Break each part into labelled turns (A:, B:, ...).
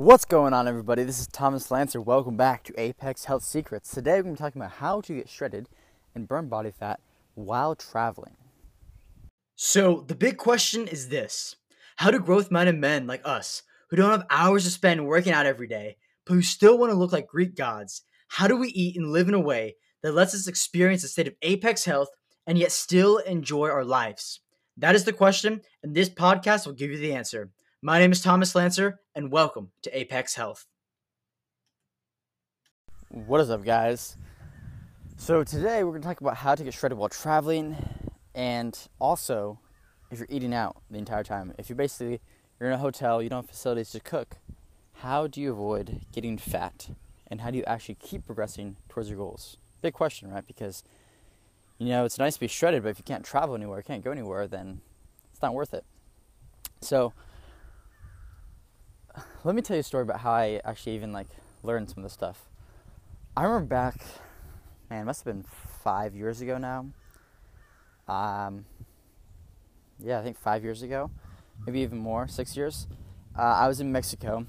A: What's going on, everybody? This is Thomas Lancer. Welcome back to Apex Health Secrets. Today, we're going to be talking about how to get shredded and burn body fat while traveling.
B: So, the big question is this How do growth minded men like us, who don't have hours to spend working out every day, but who still want to look like Greek gods, how do we eat and live in a way that lets us experience a state of apex health and yet still enjoy our lives? That is the question, and this podcast will give you the answer. My name is Thomas Lancer, and welcome to Apex Health.
A: What is up, guys? So, today we're going to talk about how to get shredded while traveling, and also if you're eating out the entire time. If you're basically you're in a hotel, you don't have facilities to cook, how do you avoid getting fat? And how do you actually keep progressing towards your goals? Big question, right? Because you know, it's nice to be shredded, but if you can't travel anywhere, can't go anywhere, then it's not worth it. So, let me tell you a story about how I actually even like learned some of this stuff. I remember back, man, it must have been five years ago now. Um, yeah, I think five years ago, maybe even more, six years. Uh, I was in Mexico,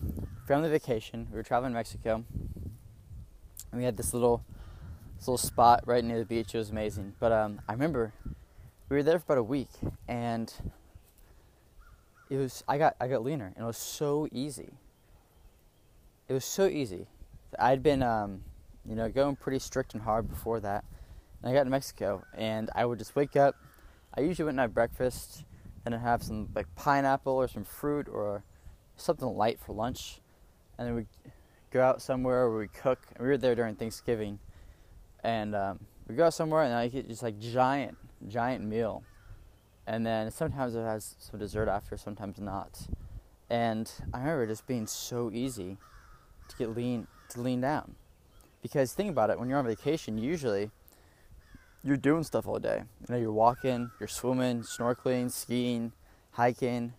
A: family vacation. We were traveling to Mexico, and we had this little, this little spot right near the beach. It was amazing. But um, I remember we were there for about a week, and it was I got I got leaner, and it was so easy. It was so easy. I'd been um, you know going pretty strict and hard before that, and I got to Mexico, and I would just wake up. I usually wouldn't have breakfast, and I'd have some like pineapple or some fruit or something light for lunch, and then we'd go out somewhere where we cook. And we were there during Thanksgiving, and um, we go out somewhere and I get just like giant, giant meal, and then sometimes it has some dessert after, sometimes not. And I remember just being so easy to get lean to lean down, because think about it: when you're on vacation, usually you're doing stuff all day. You know, you're walking, you're swimming, snorkeling, skiing, hiking,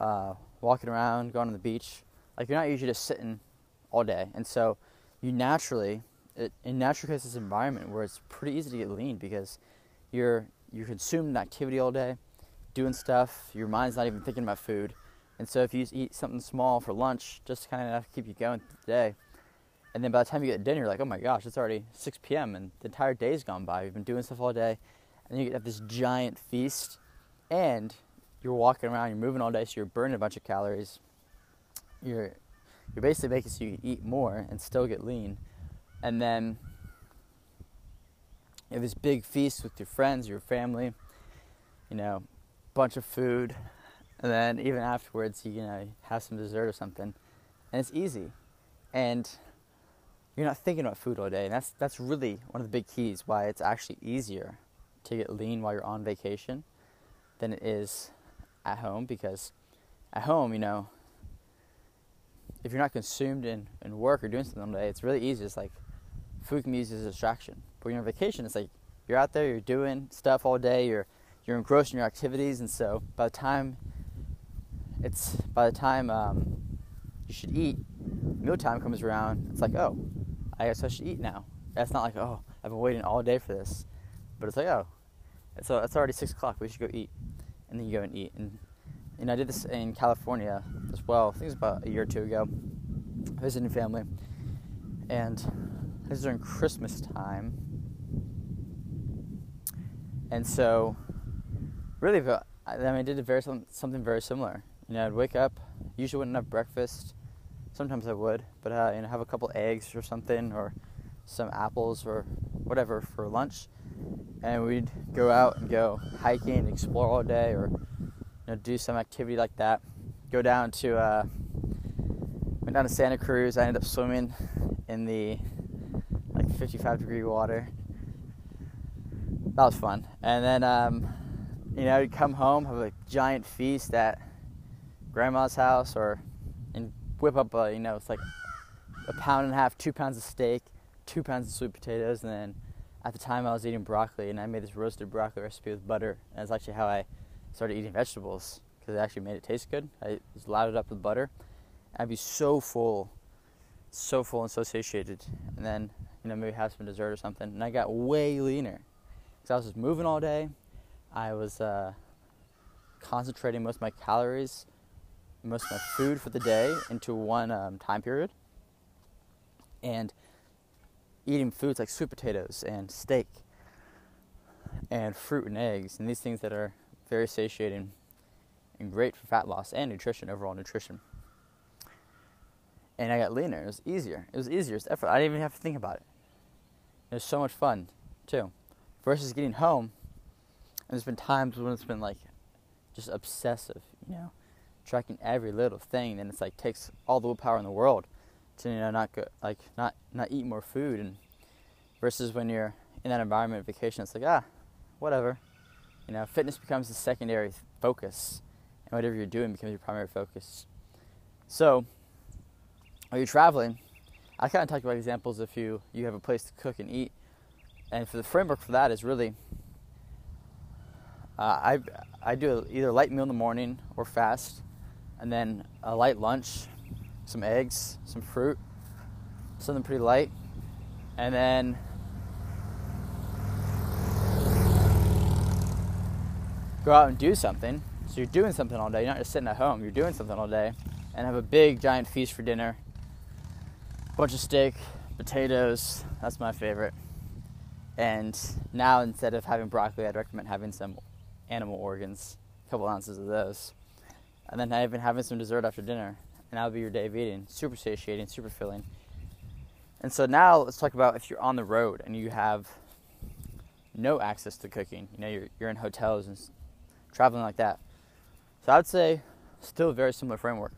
A: uh, walking around, going on the beach. Like you're not usually just sitting all day, and so you naturally, it, in natural creates this environment where it's pretty easy to get lean because you're you're consuming activity all day, doing stuff. Your mind's not even thinking about food, and so if you eat something small for lunch, just kind of enough to keep you going through the day. And then by the time you get to dinner, you're like, oh my gosh, it's already 6 p.m. and the entire day's gone by. You've been doing stuff all day, and you have this giant feast, and you're walking around, you're moving all day, so you're burning a bunch of calories. You're you're basically making so you eat more and still get lean, and then you have this big feast with your friends, your family, you know, bunch of food, and then even afterwards, you, you know, have some dessert or something, and it's easy, and you're not thinking about food all day, and that's that's really one of the big keys why it's actually easier to get lean while you're on vacation than it is at home because at home, you know, if you're not consumed in, in work or doing something all day, it's really easy. It's like food can be used as a distraction. When you're on vacation, it's like you're out there, you're doing stuff all day, you're you're engrossed in your activities, and so by the time it's by the time um, you should eat, mealtime comes around. It's like, oh, I guess I should eat now. That's not like, oh, I've been waiting all day for this, but it's like, oh, so it's already six o'clock. We should go eat, and then you go and eat. And and I did this in California as well. I think it was about a year or two ago, visiting family, and this was during Christmas time. And so, really, I mean, I did very something very similar. You know, I'd wake up. Usually wouldn't have breakfast. Sometimes I would, but uh, you know, have a couple eggs or something, or some apples or whatever for lunch, and we'd go out and go hiking, explore all day, or you know, do some activity like that. Go down to uh, went down to Santa Cruz. I ended up swimming in the like 55 degree water. That was fun. And then um, you know, come home, have a giant feast at grandma's house, or and whip up a you know it's like a pound and a half, two pounds of steak, two pounds of sweet potatoes, and then at the time I was eating broccoli, and I made this roasted broccoli recipe with butter, and that's actually how I started eating vegetables because it actually made it taste good. I just lathered up with butter. I'd be so full, so full and so satiated, and then you know maybe have some dessert or something, and I got way leaner because I was just moving all day. I was uh, concentrating most of my calories most of my food for the day into one um, time period, and eating foods like sweet potatoes and steak and fruit and eggs and these things that are very satiating and great for fat loss and nutrition, overall nutrition. And I got leaner. It was easier. It was easier. It's effort. I didn't even have to think about it. It was so much fun, too. Versus getting home, and there's been times when it's been like just obsessive, you know, tracking every little thing, and it's like takes all the willpower in the world to you know not go like not not eat more food, and versus when you're in that environment of vacation, it's like ah, whatever, you know, fitness becomes the secondary focus, and whatever you're doing becomes your primary focus. So, are you traveling? I kind of talked about examples if you you have a place to cook and eat, and for the framework for that is really uh, I I do either light meal in the morning or fast, and then a light lunch, some eggs, some fruit, something pretty light, and then go out and do something. So you're doing something all day. You're not just sitting at home. You're doing something all day, and have a big giant feast for dinner. Bunch of steak, potatoes. That's my favorite. And now instead of having broccoli, I'd recommend having some animal organs, a couple ounces of those, and then even having some dessert after dinner, and that would be your day of eating. Super satiating, super filling. And so now let's talk about if you're on the road and you have no access to cooking. You know, you're you're in hotels and traveling like that. So I would say still a very similar framework.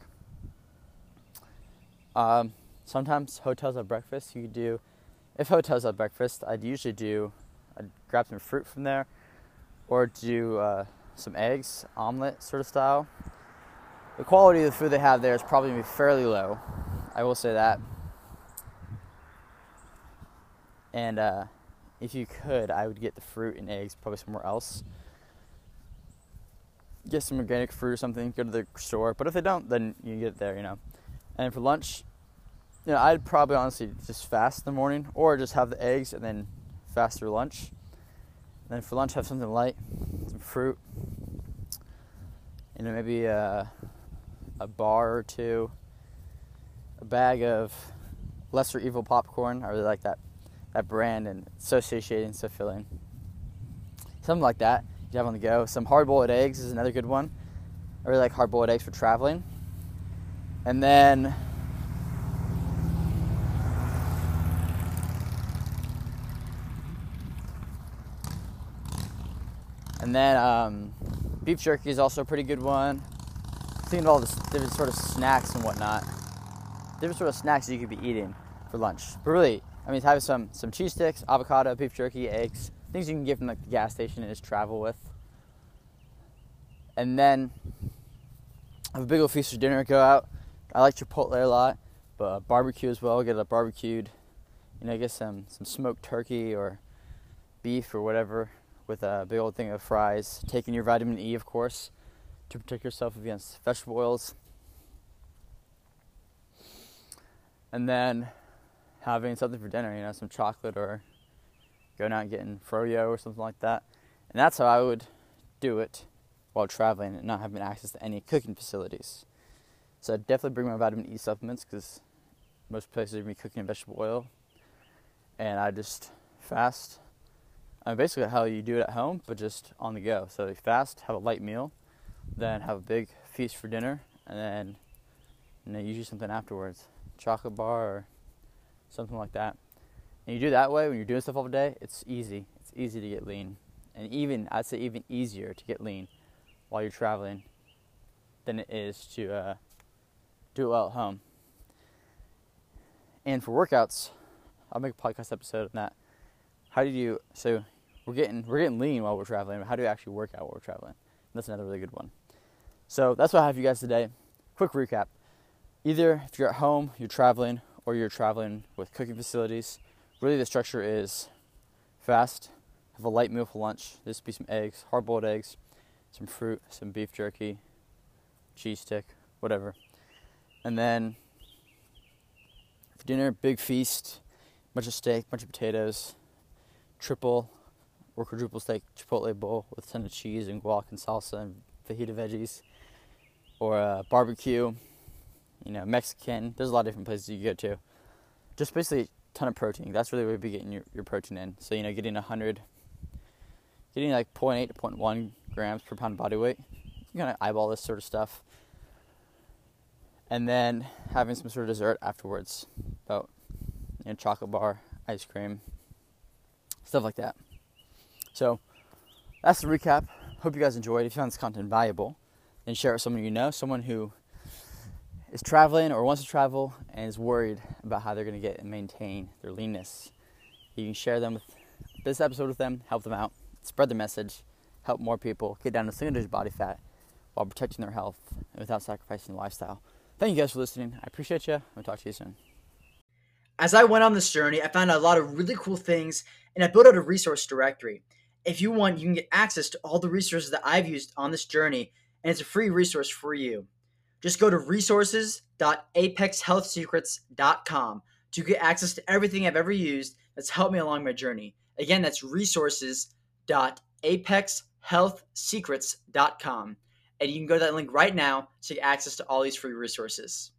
A: Um, sometimes hotels have breakfast. You do, if hotels have breakfast, I'd usually do, I'd grab some fruit from there, or do uh, some eggs, omelet sort of style. The quality of the food they have there is probably going to be fairly low. I will say that. And uh, if you could, I would get the fruit and eggs probably somewhere else. Get some organic fruit or something, go to the store. But if they don't, then you get it there, you know. And for lunch, you know, I'd probably honestly just fast in the morning or just have the eggs and then fast through lunch. And then for lunch, have something light, some fruit, you know, maybe a, a bar or two, a bag of lesser evil popcorn. I really like that that brand and so satiating, so filling. Something like that you have on the go. Some hard boiled eggs is another good one. I really like hard boiled eggs for traveling. And then And then um, beef jerky is also a pretty good one. Thinking of all the different sort of snacks and whatnot. Different sort of snacks you could be eating for lunch. But really, I mean, having some some cheese sticks, avocado, beef jerky, eggs, things you can get from like the gas station and just travel with. And then have a big old feast for dinner. Go out. I like Chipotle a lot, but barbecue as well. Get a barbecued, you know, get some some smoked turkey or beef or whatever with a big old thing of fries. Taking your vitamin E, of course, to protect yourself against vegetable oils. And then having something for dinner, you know, some chocolate or going out and getting froyo or something like that. And that's how I would do it while traveling and not having access to any cooking facilities. So I'd definitely bring my vitamin E supplements because most places are going to be cooking in vegetable oil. And I just fast I mean, basically how you do it at home, but just on the go. So you fast, have a light meal, then have a big feast for dinner, and then you usually something afterwards, chocolate bar or something like that. And you do that way when you're doing stuff all day. It's easy. It's easy to get lean, and even I'd say even easier to get lean while you're traveling than it is to uh, do it well at home. And for workouts, I'll make a podcast episode on that. How do you so we're getting we're getting lean while we're traveling. How do we actually work out while we're traveling? That's another really good one. So that's what I have for you guys today. Quick recap. Either if you're at home, you're traveling, or you're traveling with cooking facilities, really the structure is fast, have a light meal for lunch. This be some eggs, hard boiled eggs, some fruit, some beef jerky, cheese stick, whatever. And then for dinner, big feast, bunch of steak, bunch of potatoes, triple or quadruple steak chipotle bowl with of cheese and guac and salsa and fajita veggies. or a barbecue, you know, Mexican. There's a lot of different places you can go to. Just basically a ton of protein. That's really where you'd be getting your, your protein in. So, you know, getting 100, getting like 0.8 to 0.1 grams per pound body weight. You kind of eyeball this sort of stuff. And then having some sort of dessert afterwards. About, you know, chocolate bar, ice cream, stuff like that. So, that's the recap. Hope you guys enjoyed. If you found this content valuable, then share it with someone you know, someone who is traveling or wants to travel and is worried about how they're going to get and maintain their leanness. You can share them with this episode with them, help them out, spread the message, help more people get down to single digit body fat while protecting their health and without sacrificing their lifestyle. Thank you guys for listening. I appreciate you. I'll talk to you soon.
B: As I went on this journey, I found a lot of really cool things and I built out a resource directory. If you want, you can get access to all the resources that I've used on this journey, and it's a free resource for you. Just go to resources.apexhealthsecrets.com to get access to everything I've ever used that's helped me along my journey. Again, that's resources.apexhealthsecrets.com. And you can go to that link right now to get access to all these free resources.